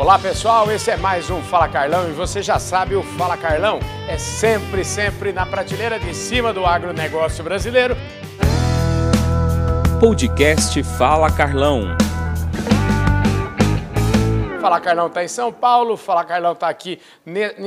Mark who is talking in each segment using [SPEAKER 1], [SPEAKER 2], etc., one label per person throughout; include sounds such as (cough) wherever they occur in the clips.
[SPEAKER 1] Olá pessoal, esse é mais um Fala Carlão e você já sabe, o Fala Carlão é sempre, sempre na prateleira de cima do agronegócio brasileiro.
[SPEAKER 2] Podcast Fala Carlão.
[SPEAKER 1] Fala Carlão está em São Paulo, Fala Carlão está aqui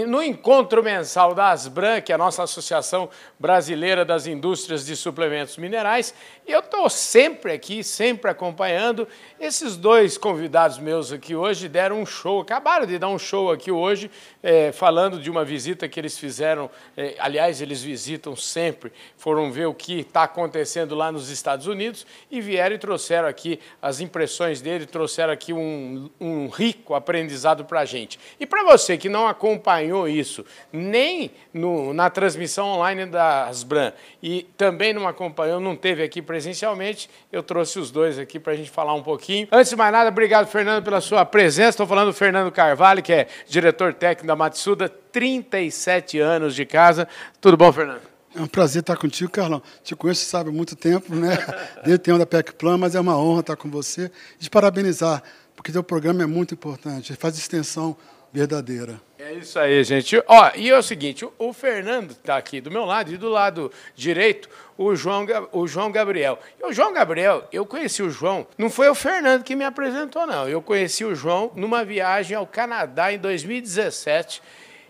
[SPEAKER 1] no encontro mensal da Asbran, que é a nossa Associação Brasileira das Indústrias de Suplementos Minerais. E eu estou sempre aqui, sempre acompanhando. Esses dois convidados meus aqui hoje deram um show, acabaram de dar um show aqui hoje, é, falando de uma visita que eles fizeram. É, aliás, eles visitam sempre, foram ver o que está acontecendo lá nos Estados Unidos e vieram e trouxeram aqui as impressões dele, trouxeram aqui um, um rico rico aprendizado para a gente. E para você que não acompanhou isso, nem no, na transmissão online da Asbran e também não acompanhou, não teve aqui presencialmente, eu trouxe os dois aqui para a gente falar um pouquinho. Antes de mais nada, obrigado, Fernando, pela sua presença. Estou falando do Fernando Carvalho, que é diretor técnico da Matsuda, 37 anos de casa. Tudo bom, Fernando?
[SPEAKER 3] É um prazer estar contigo, Carlão. Te conheço, sabe, há muito tempo, né? (laughs) Desde o tempo da PEC Plan, mas é uma honra estar com você e te parabenizar porque teu programa é muito importante, faz extensão verdadeira.
[SPEAKER 1] É isso aí, gente. Ó, e é o seguinte, o Fernando está aqui do meu lado e do lado direito o João, o João Gabriel. E o João Gabriel, eu conheci o João, não foi o Fernando que me apresentou, não. Eu conheci o João numa viagem ao Canadá em 2017.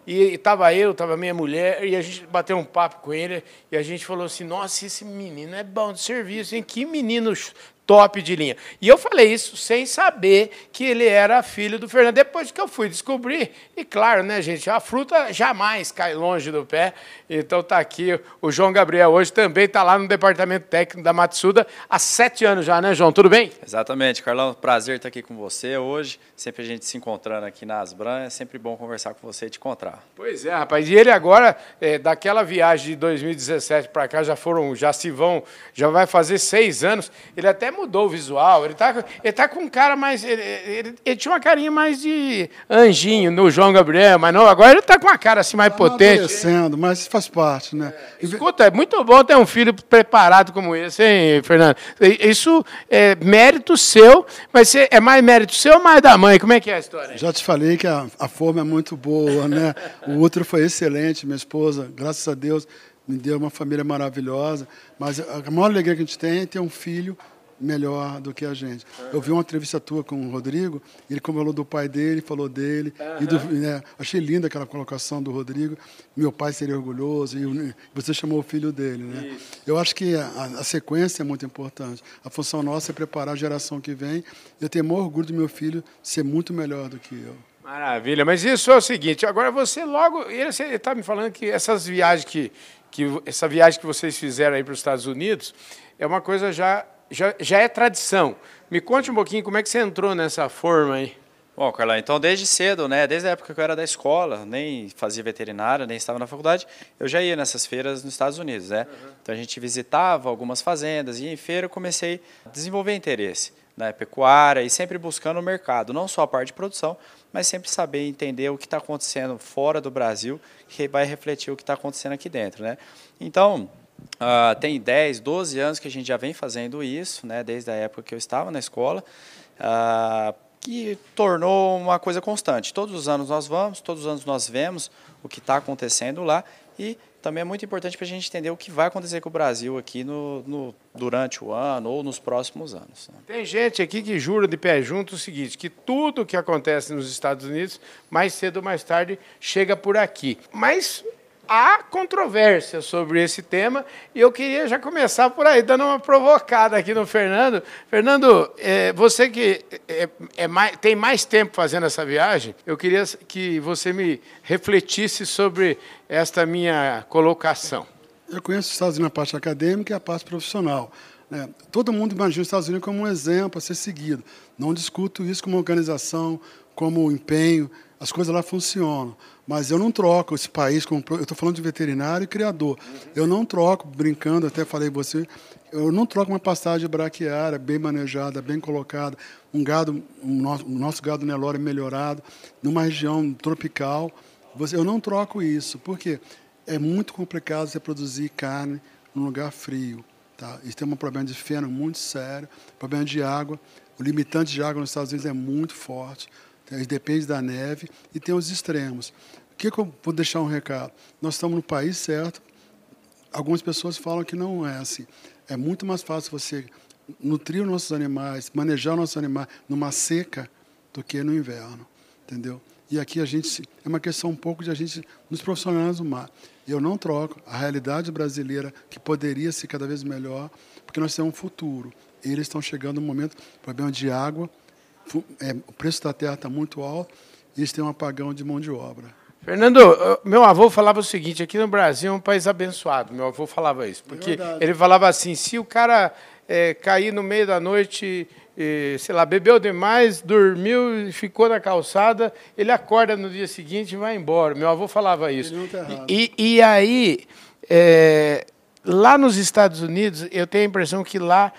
[SPEAKER 1] E estava eu, estava minha mulher, e a gente bateu um papo com ele, e a gente falou assim, nossa, esse menino é bom de serviço, hein? Que menino top de linha. E eu falei isso sem saber que ele era filho do Fernando. Depois que eu fui descobrir, e claro, né, gente, a fruta jamais cai longe do pé. Então tá aqui o João Gabriel hoje também está lá no departamento técnico da Matsuda há sete anos já, né, João? Tudo bem?
[SPEAKER 4] Exatamente, Carlão. Prazer estar aqui com você hoje. Sempre a gente se encontrando aqui na Asbran. É sempre bom conversar com você e te encontrar.
[SPEAKER 1] Pois é, rapaz. E ele agora, é, daquela viagem de 2017 para cá, já foram, já se vão, já vai fazer seis anos. Ele até mudou o visual. Ele tá, ele tá com um cara mais. Ele, ele, ele, tinha uma carinha mais de anjinho no João Gabriel, mas não, agora ele tá com uma cara assim mais tá potente.
[SPEAKER 3] Crescendo, mas faz parte, né?
[SPEAKER 1] É, escuta, é muito bom ter um filho preparado como esse, hein, Fernando? Isso é mérito seu, mas é mais mérito seu ou mais da mãe? Como é que é a história?
[SPEAKER 3] Já te falei que a, a forma é muito boa, né? (laughs) o outro foi excelente, minha esposa, graças a Deus me deu uma família maravilhosa, mas a maior alegria que a gente tem é ter um filho melhor do que a gente. Eu vi uma entrevista tua com o Rodrigo, ele falou do pai dele, falou dele, uhum. e do, né, achei linda aquela colocação do Rodrigo, meu pai seria orgulhoso, e você chamou o filho dele. Né? Eu acho que a, a, sequência é muito importante. A função nossa é preparar a geração que vem. Eu tenho maior orgulho do meu filho ser muito melhor do que eu.
[SPEAKER 1] Maravilha, mas isso é o seguinte, agora você logo, ele está me falando que essas viagens que, que, essa viagem que vocês fizeram aí para os Estados Unidos é uma coisa já já, já é tradição. Me conte um pouquinho como é que você entrou nessa forma aí.
[SPEAKER 4] Bom, Carlão, então desde cedo, né, desde a época que eu era da escola, nem fazia veterinária, nem estava na faculdade, eu já ia nessas feiras nos Estados Unidos, né? Uhum. Então a gente visitava algumas fazendas e em feira eu comecei a desenvolver interesse na né, pecuária e sempre buscando o mercado, não só a parte de produção, mas sempre saber entender o que está acontecendo fora do Brasil, que vai refletir o que está acontecendo aqui dentro, né? Então, Uh, tem 10, 12 anos que a gente já vem fazendo isso, né, desde a época que eu estava na escola, uh, que tornou uma coisa constante. Todos os anos nós vamos, todos os anos nós vemos o que está acontecendo lá e também é muito importante para a gente entender o que vai acontecer com o Brasil aqui no, no, durante o ano ou nos próximos anos. Né.
[SPEAKER 1] Tem gente aqui que jura de pé junto o seguinte, que tudo que acontece nos Estados Unidos, mais cedo ou mais tarde, chega por aqui. Mas há controvérsia sobre esse tema e eu queria já começar por aí, dando uma provocada aqui no Fernando. Fernando, é, você que é, é mais, tem mais tempo fazendo essa viagem, eu queria que você me refletisse sobre esta minha colocação.
[SPEAKER 3] Eu conheço os Estados Unidos na parte acadêmica e a parte profissional. Né? Todo mundo imagina os Estados Unidos como um exemplo a ser seguido. Não discuto isso como organização, como empenho, as coisas lá funcionam. Mas eu não troco esse país, como, eu estou falando de veterinário e criador. Eu não troco, brincando, até falei você, eu não troco uma pastagem braquiária bem manejada, bem colocada, um gado, um nosso, um nosso gado Nelore melhorado, numa região tropical. Você, eu não troco isso, porque é muito complicado você produzir carne num lugar frio. Tá? Isso tem um problema de feno muito sério, problema de água. O limitante de água nos Estados Unidos é muito forte. Depende da neve e tem os extremos. O que, que eu vou deixar um recado? Nós estamos no país certo. Algumas pessoas falam que não é assim. É muito mais fácil você nutrir os nossos animais, manejar os nossos animais numa seca do que no inverno, entendeu? E aqui a gente é uma questão um pouco de a gente nos profissionais do mar. Eu não troco a realidade brasileira que poderia ser cada vez melhor, porque nós temos um futuro. Eles estão chegando no momento problema de água, é, o preço da terra está muito alto e eles têm um apagão de mão de obra.
[SPEAKER 1] Fernando, meu avô falava o seguinte: aqui no Brasil é um país abençoado. Meu avô falava isso, porque é ele falava assim: se o cara é, cair no meio da noite, e, sei lá, bebeu demais, dormiu e ficou na calçada, ele acorda no dia seguinte e vai embora. Meu avô falava isso. Tá e, e, aí, é, lá nos Estados Unidos, eu tenho a impressão que lá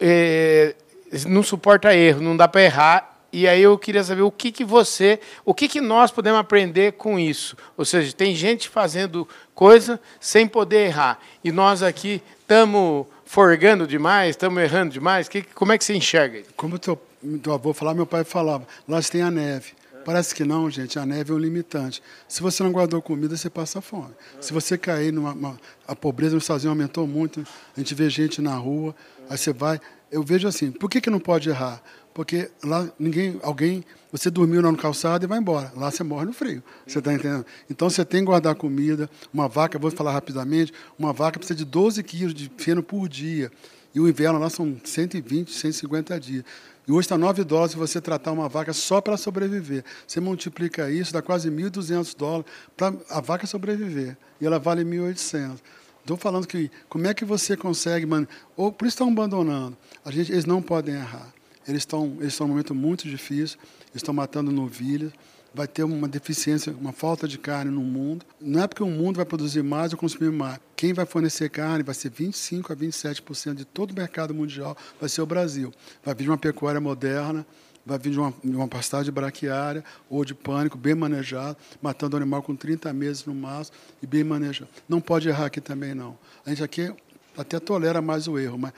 [SPEAKER 1] é, não suporta erro, não dá para errar e aí eu queria saber o que, que você, o que, que nós podemos aprender com isso. Ou seja, tem gente fazendo coisa sem poder errar. E nós aqui estamos forgando demais, estamos errando demais. Que, como é que você enxerga?
[SPEAKER 3] Como teu, teu avô falava, meu pai falava, lá tem a neve. Parece que não, gente. A neve é um limitante. Se você não guardou comida, você passa fome. Se você cair numa. Uma, a pobreza nos Estados Unidos aumentou muito. A gente vê gente na rua. Aí você vai. Eu vejo assim: por que, que não pode errar? porque lá ninguém, alguém, você dormiu no calçado e vai embora. Lá você morre no frio. Você está entendendo? Então você tem que guardar comida. Uma vaca, vou falar rapidamente, uma vaca precisa de 12 quilos de feno por dia. E o inverno lá são 120, 150 dias. E hoje está 9 dólares se você tratar uma vaca só para sobreviver. Você multiplica isso, dá quase 1.200 dólares para a vaca sobreviver. E ela vale 1.800. Estou falando que como é que você consegue, mano? Ou por isso estão abandonando. A gente, eles não podem errar. Eles estão, eles estão num momento muito difícil, estão matando novilhas, vai ter uma deficiência, uma falta de carne no mundo. Não é porque o mundo vai produzir mais ou consumir mais. Quem vai fornecer carne vai ser 25 a 27% de todo o mercado mundial, vai ser o Brasil. Vai vir uma pecuária moderna, vai vir de uma, de uma pastagem braquiária ou de pânico, bem manejado, matando o animal com 30 meses no máximo e bem manejado. Não pode errar aqui também, não. A gente aqui até tolera mais o erro, mas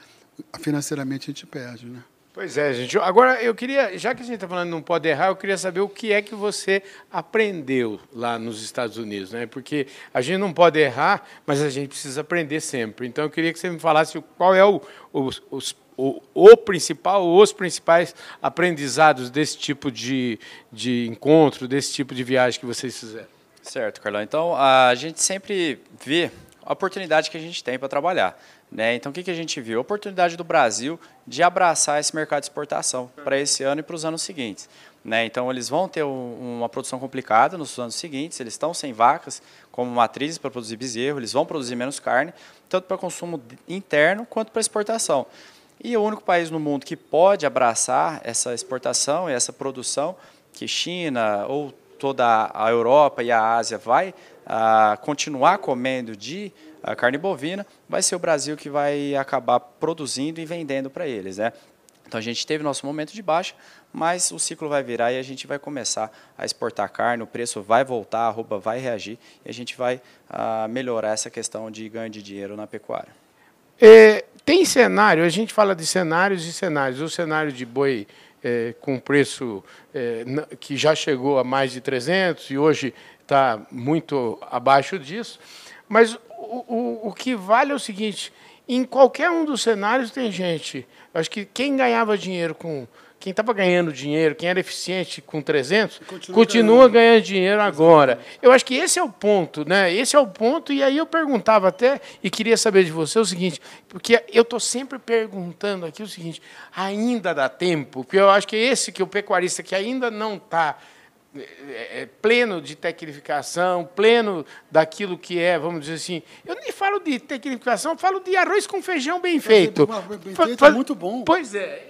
[SPEAKER 3] financeiramente a gente perde, né?
[SPEAKER 1] Pois é, gente. Agora, eu queria, já que a gente está falando não pode errar, eu queria saber o que é que você aprendeu lá nos Estados Unidos, né? Porque a gente não pode errar, mas a gente precisa aprender sempre. Então, eu queria que você me falasse qual é o, o, o, o principal, os principais aprendizados desse tipo de, de encontro, desse tipo de viagem que vocês fizeram.
[SPEAKER 4] Certo, Carlão. Então, a gente sempre vê a oportunidade que a gente tem para trabalhar. Né? Então, o que, que a gente viu? A oportunidade do Brasil de abraçar esse mercado de exportação para esse ano e para os anos seguintes. Né? Então, eles vão ter um, uma produção complicada nos anos seguintes, eles estão sem vacas como matrizes para produzir bezerro, eles vão produzir menos carne, tanto para consumo interno quanto para exportação. E o único país no mundo que pode abraçar essa exportação e essa produção, que China ou toda a Europa e a Ásia vai uh, continuar comendo de a carne bovina, vai ser o Brasil que vai acabar produzindo e vendendo para eles. Né? Então a gente teve nosso momento de baixa, mas o ciclo vai virar e a gente vai começar a exportar carne, o preço vai voltar, a arroba vai reagir e a gente vai ah, melhorar essa questão de ganho de dinheiro na pecuária.
[SPEAKER 1] É, tem cenário, a gente fala de cenários e cenários. O cenário de boi é, com preço é, que já chegou a mais de 300 e hoje está muito abaixo disso. Mas o, o, que vale é o seguinte: em qualquer um dos cenários tem gente. Acho que quem ganhava dinheiro com. Quem estava ganhando dinheiro, quem era eficiente com 300, continua, continua ganhando. ganhando dinheiro agora. Eu acho que esse é o ponto, né? Esse é o ponto. E aí eu perguntava até, e queria saber de você o seguinte, porque eu estou sempre perguntando aqui o seguinte: ainda dá tempo? Porque eu acho que esse que o pecuarista que ainda não está é, é, pleno de tecnificação, pleno daquilo que é, vamos dizer assim. Eu nem falo de tecnificação, falo de arroz com feijão bem feito.
[SPEAKER 3] Bem feito é muito bom.
[SPEAKER 1] Pois é,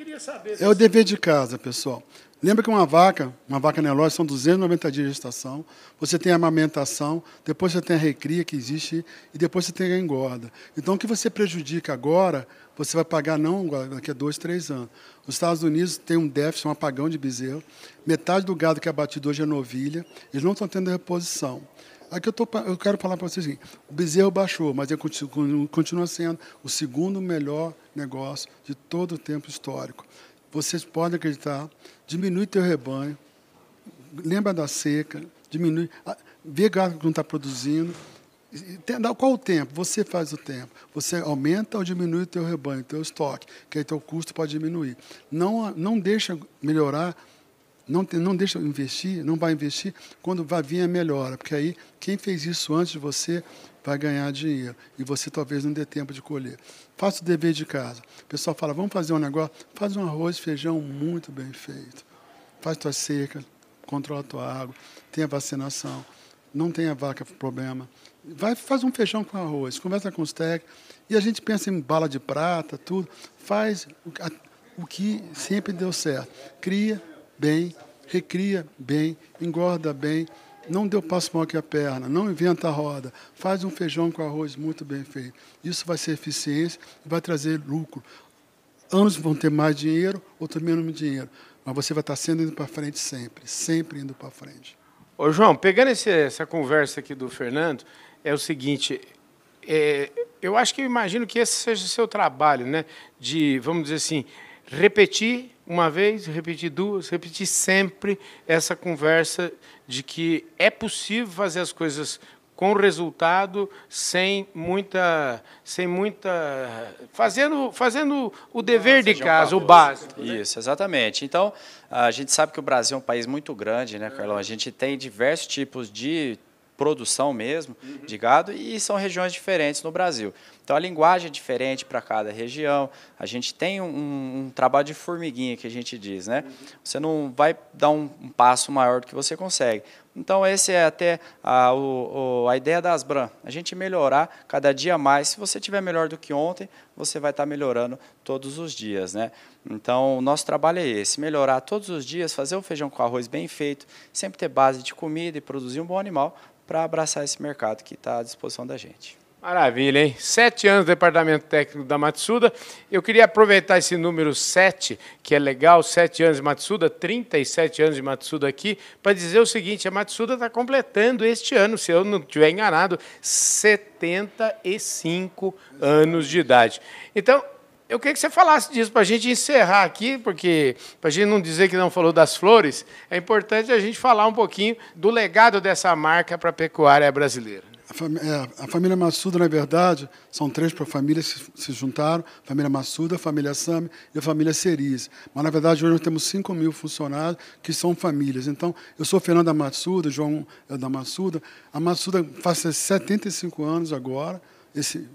[SPEAKER 1] é queria saber.
[SPEAKER 3] É o dever de casa, pessoal. Lembra que uma vaca, uma vaca Nelore, são 290 dias de gestação. Você tem a amamentação, depois você tem a recria que existe e depois você tem a engorda. Então, o que você prejudica agora, você vai pagar não daqui a dois, três anos. Os Estados Unidos têm um déficit, um apagão de bezerro. Metade do gado que é abatido hoje é novilha. Eles não estão tendo reposição. Aqui eu, tô, eu quero falar para vocês assim, o bezerro baixou, mas ele continua, continua sendo o segundo melhor negócio de todo o tempo histórico. Vocês podem acreditar, diminui teu rebanho, lembra da seca, diminui, vê gado que não está produzindo. Qual o tempo? Você faz o tempo. Você aumenta ou diminui o teu rebanho, o teu estoque, que aí teu custo pode diminuir. Não, não deixa melhorar, não, não deixa investir, não vai investir quando vai vir a melhora, porque aí quem fez isso antes de você vai ganhar dinheiro e você talvez não dê tempo de colher. Faça o dever de casa. O pessoal fala, vamos fazer um negócio, faz um arroz e feijão muito bem feito. Faz tua seca, controla tua água, tem a vacinação, não tem a vaca problema. Vai, faz um feijão com arroz, conversa com os técnicos, e a gente pensa em bala de prata, tudo. Faz o, a, o que sempre deu certo. Cria bem, recria bem, engorda bem, não deu passo maior que a perna, não inventa a roda, faz um feijão com arroz muito bem feito. Isso vai ser eficiência e vai trazer lucro. Anos vão ter mais dinheiro, outros menos dinheiro, mas você vai estar sendo indo para frente sempre, sempre indo para frente.
[SPEAKER 1] Ô João, pegando esse, essa conversa aqui do Fernando, é o seguinte, é, eu acho que eu imagino que esse seja o seu trabalho, né? De, vamos dizer assim, repetir uma vez, repetir duas, repetir sempre essa conversa de que é possível fazer as coisas com resultado, sem muita, sem muita, fazendo, fazendo o dever de casa, o básico.
[SPEAKER 4] Né? Isso, exatamente. Então, a gente sabe que o Brasil é um país muito grande, né, Carlão? A gente tem diversos tipos de produção mesmo uhum. de gado e são regiões diferentes no Brasil. Então a linguagem é diferente para cada região. A gente tem um, um, trabalho de formiguinha que a gente diz, né? Uhum. Você não vai dar um, um, passo maior do que você consegue. Então esse é até a, o, a ideia da Asbran, a gente melhorar cada dia mais. Se você tiver melhor do que ontem, você vai estar melhorando todos os dias, né? Então o nosso trabalho é esse, melhorar todos os dias, fazer o feijão com arroz bem feito, sempre ter base de comida e produzir um bom animal para abraçar esse mercado que está à disposição da gente.
[SPEAKER 1] Maravilha, hein? Sete anos do Departamento Técnico da Matsuda. Eu queria aproveitar esse número sete, que é legal, sete anos de Matsuda, 37 anos de Matsuda aqui, para dizer o seguinte, a Matsuda está completando este ano, se eu não estiver enganado, 75 anos de idade. Então, eu queria que você falasse disso para a gente encerrar aqui, porque para a gente não dizer que não falou das flores, é importante a gente falar um pouquinho do legado dessa marca para a pecuária brasileira.
[SPEAKER 3] A, fam é, a, família Massuda, na verdade, são três famílias que se juntaram: a família Massuda, a família Sami e a família Cerise. Mas, na verdade, hoje nós temos 5 mil funcionários que são famílias. Então, eu sou Fernando da Massuda, João é da Massuda. A Massuda faz 75 anos agora. Esse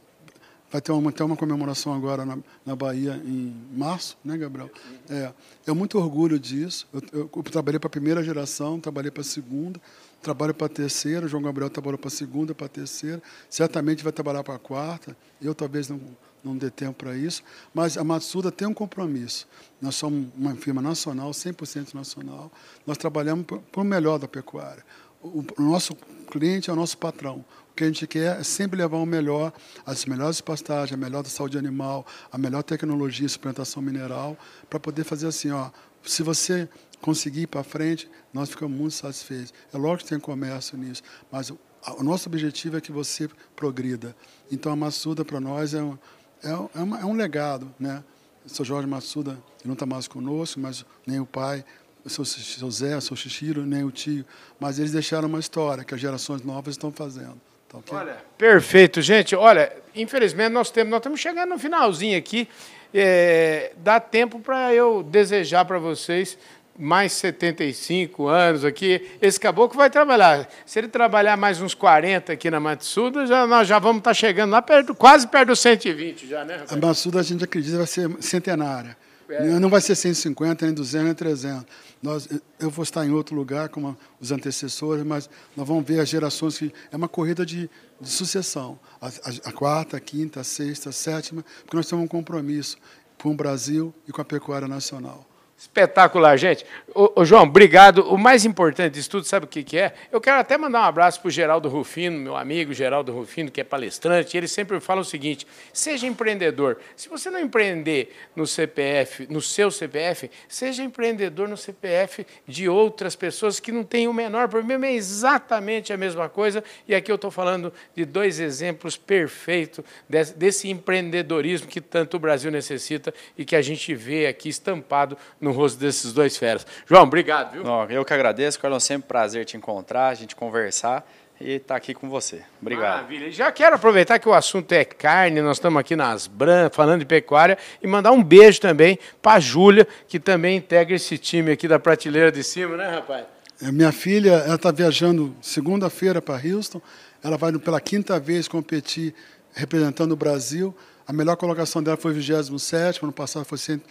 [SPEAKER 3] Vai ter uma, ter uma comemoração agora na, na Bahia em março, né, Gabriel? É, eu muito orgulho disso. Eu, eu, eu trabalhei para a primeira geração, trabalhei para a segunda, trabalho para a terceira. O João Gabriel trabalhou para a segunda, para a terceira. Certamente vai trabalhar para a quarta. Eu talvez não, não dê tempo para isso. Mas a Matsuda tem um compromisso. Nós somos uma firma nacional, 100% nacional. Nós trabalhamos para o melhor da pecuária. O, o nosso cliente é o nosso patrão. O que a gente quer é sempre levar o melhor, as melhores pastagens, a melhor da saúde animal, a melhor tecnologia, suplementação mineral, para poder fazer assim, ó, se você conseguir ir para frente, nós ficamos muito satisfeitos. É lógico que tem comércio nisso, mas o, o nosso objetivo é que você progrida. Então a Massuda para nós é um, é, é, uma, é um legado, né? O seu Jorge Massuda não está mais conosco, mas nem o pai, o seu, seu Zé, o seu Xixiro, nem o tio, mas eles deixaram uma história que as gerações novas estão fazendo.
[SPEAKER 1] Okay? Olha, perfeito, gente. Olha, infelizmente nós temos, nós estamos chegando no finalzinho aqui. É, dá tempo para eu desejar para vocês mais 75 anos aqui. Esse caboclo vai trabalhar. Se ele trabalhar mais uns 40 aqui na Matsuda, já, nós já vamos estar tá chegando lá perto, quase perto dos 120 já, né?
[SPEAKER 3] A Matsuda a gente acredita vai ser centenária. É. Não vai ser 150, nem 200, nem 300. Nós, eu vou estar em outro lugar, como os antecessores, mas nós vamos ver as gerações que. É uma corrida de, de sucessão. A, a, a, quarta, a quinta, a sexta, a sétima, porque nós temos um compromisso com o Brasil e com a pecuária nacional.
[SPEAKER 1] Espetacular, gente. Ô, ô, João, obrigado. O mais importante disso tudo, sabe o que, que é? Eu quero até mandar um abraço para o Geraldo Rufino, meu amigo Geraldo Rufino, que é palestrante. Ele sempre fala o seguinte: seja empreendedor. Se você não empreender no CPF, no seu CPF, seja empreendedor no CPF de outras pessoas que não têm o menor problema. É exatamente a mesma coisa. E aqui eu estou falando de dois exemplos perfeitos desse, desse empreendedorismo que tanto o Brasil necessita e que a gente vê aqui estampado no rosto desses dois feras. João, obrigado, viu?
[SPEAKER 4] Não, eu que agradeço, Carlão, sempre um prazer te encontrar, a gente conversar e estar tá aqui com você. Obrigado.
[SPEAKER 1] Maravilha. Já quero aproveitar que o assunto é carne, nós estamos aqui nas Bran, falando de pecuária, e mandar um beijo também para a Júlia, que também integra esse time aqui da prateleira de cima, né, rapaz?
[SPEAKER 3] É, minha filha, ela está viajando segunda-feira para Houston, ela vai pela quinta vez competir representando o Brasil. A melhor colocação dela foi 27, ano passado foi 100,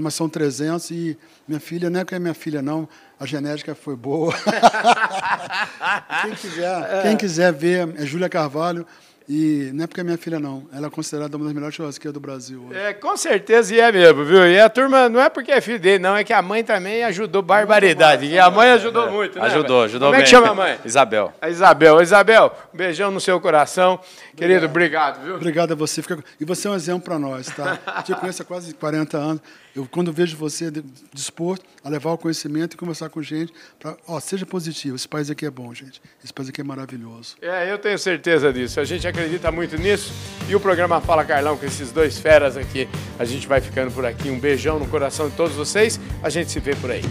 [SPEAKER 3] mas são 300 e minha filha, não é que é minha filha não, a genética foi boa. (laughs) quem, quiser, quem quiser ver, é Júlia Carvalho, e não é porque é minha filha, não. Ela é considerada uma das melhores churrasqueiras do Brasil.
[SPEAKER 1] Hoje. É, com certeza e é mesmo, viu? E a turma, não é porque é filho dele, não, é que a mãe também ajudou barbaridade. E a mãe ajudou é, muito, né?
[SPEAKER 4] Ajudou, ajudou
[SPEAKER 1] Como
[SPEAKER 4] bem.
[SPEAKER 1] é que chama a mãe?
[SPEAKER 4] Isabel.
[SPEAKER 1] A Isabel. Isabel, um beijão no seu coração. Obrigado. Querido, obrigado, viu?
[SPEAKER 3] Obrigado a você. E você é um exemplo para nós, tá? Eu (laughs) te conheço há quase 40 anos. Eu, quando vejo você disposto a levar o conhecimento e conversar com gente, pra, ó, seja positivo. Esse país aqui é bom, gente. Esse país aqui é maravilhoso.
[SPEAKER 1] É, eu tenho certeza disso. A gente acredita muito nisso. E o programa Fala Carlão, com esses dois feras aqui, a gente vai ficando por aqui. Um beijão no coração de todos vocês. A gente se vê por aí.